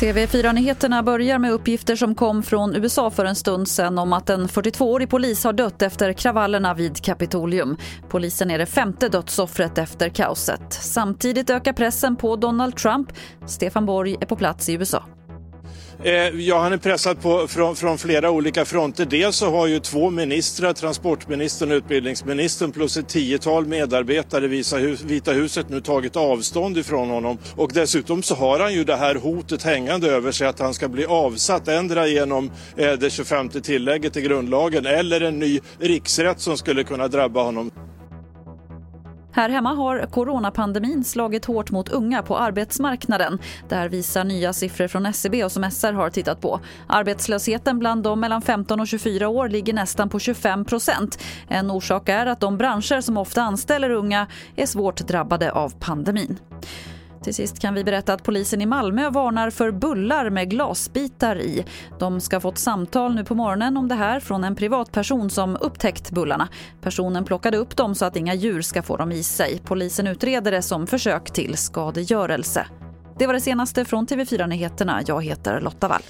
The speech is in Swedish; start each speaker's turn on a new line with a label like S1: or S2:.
S1: TV4-nyheterna börjar med uppgifter som kom från USA för en stund sedan om att en 42-årig polis har dött efter kravallerna vid Kapitolium. Polisen är det femte dödsoffret efter kaoset. Samtidigt ökar pressen på Donald Trump. Stefan Borg är på plats i USA.
S2: Eh, ja, han är pressad på, från, från, flera olika fronter. Dels så har ju två ministrar, transportministern och utbildningsministern plus ett tiotal medarbetare i Vita huset nu tagit avstånd ifrån honom. Och dessutom så har han ju det här hotet hängande över sig att han ska bli avsatt, ändra genom eh, det 25 tillägget i grundlagen eller en ny riksrätt som skulle kunna drabba honom.
S1: Här hemma har coronapandemin slagit hårt mot unga på arbetsmarknaden. Det här visar nya siffror från SCB och som SR har tittat på. Arbetslösheten bland de mellan 15 och 24 år ligger nästan på 25 procent. En orsak är att de branscher som ofta anställer unga är svårt drabbade av pandemin. Till sist kan vi berätta att polisen i Malmö varnar för bullar med glasbitar i. De ska ha fått samtal nu på morgonen om det här från en privatperson som upptäckt bullarna. Personen plockade upp dem så att inga djur ska få dem i sig. Polisen utreder det som försök till skadegörelse. Det var det senaste från TV4 Nyheterna. Jag heter Lotta Wall.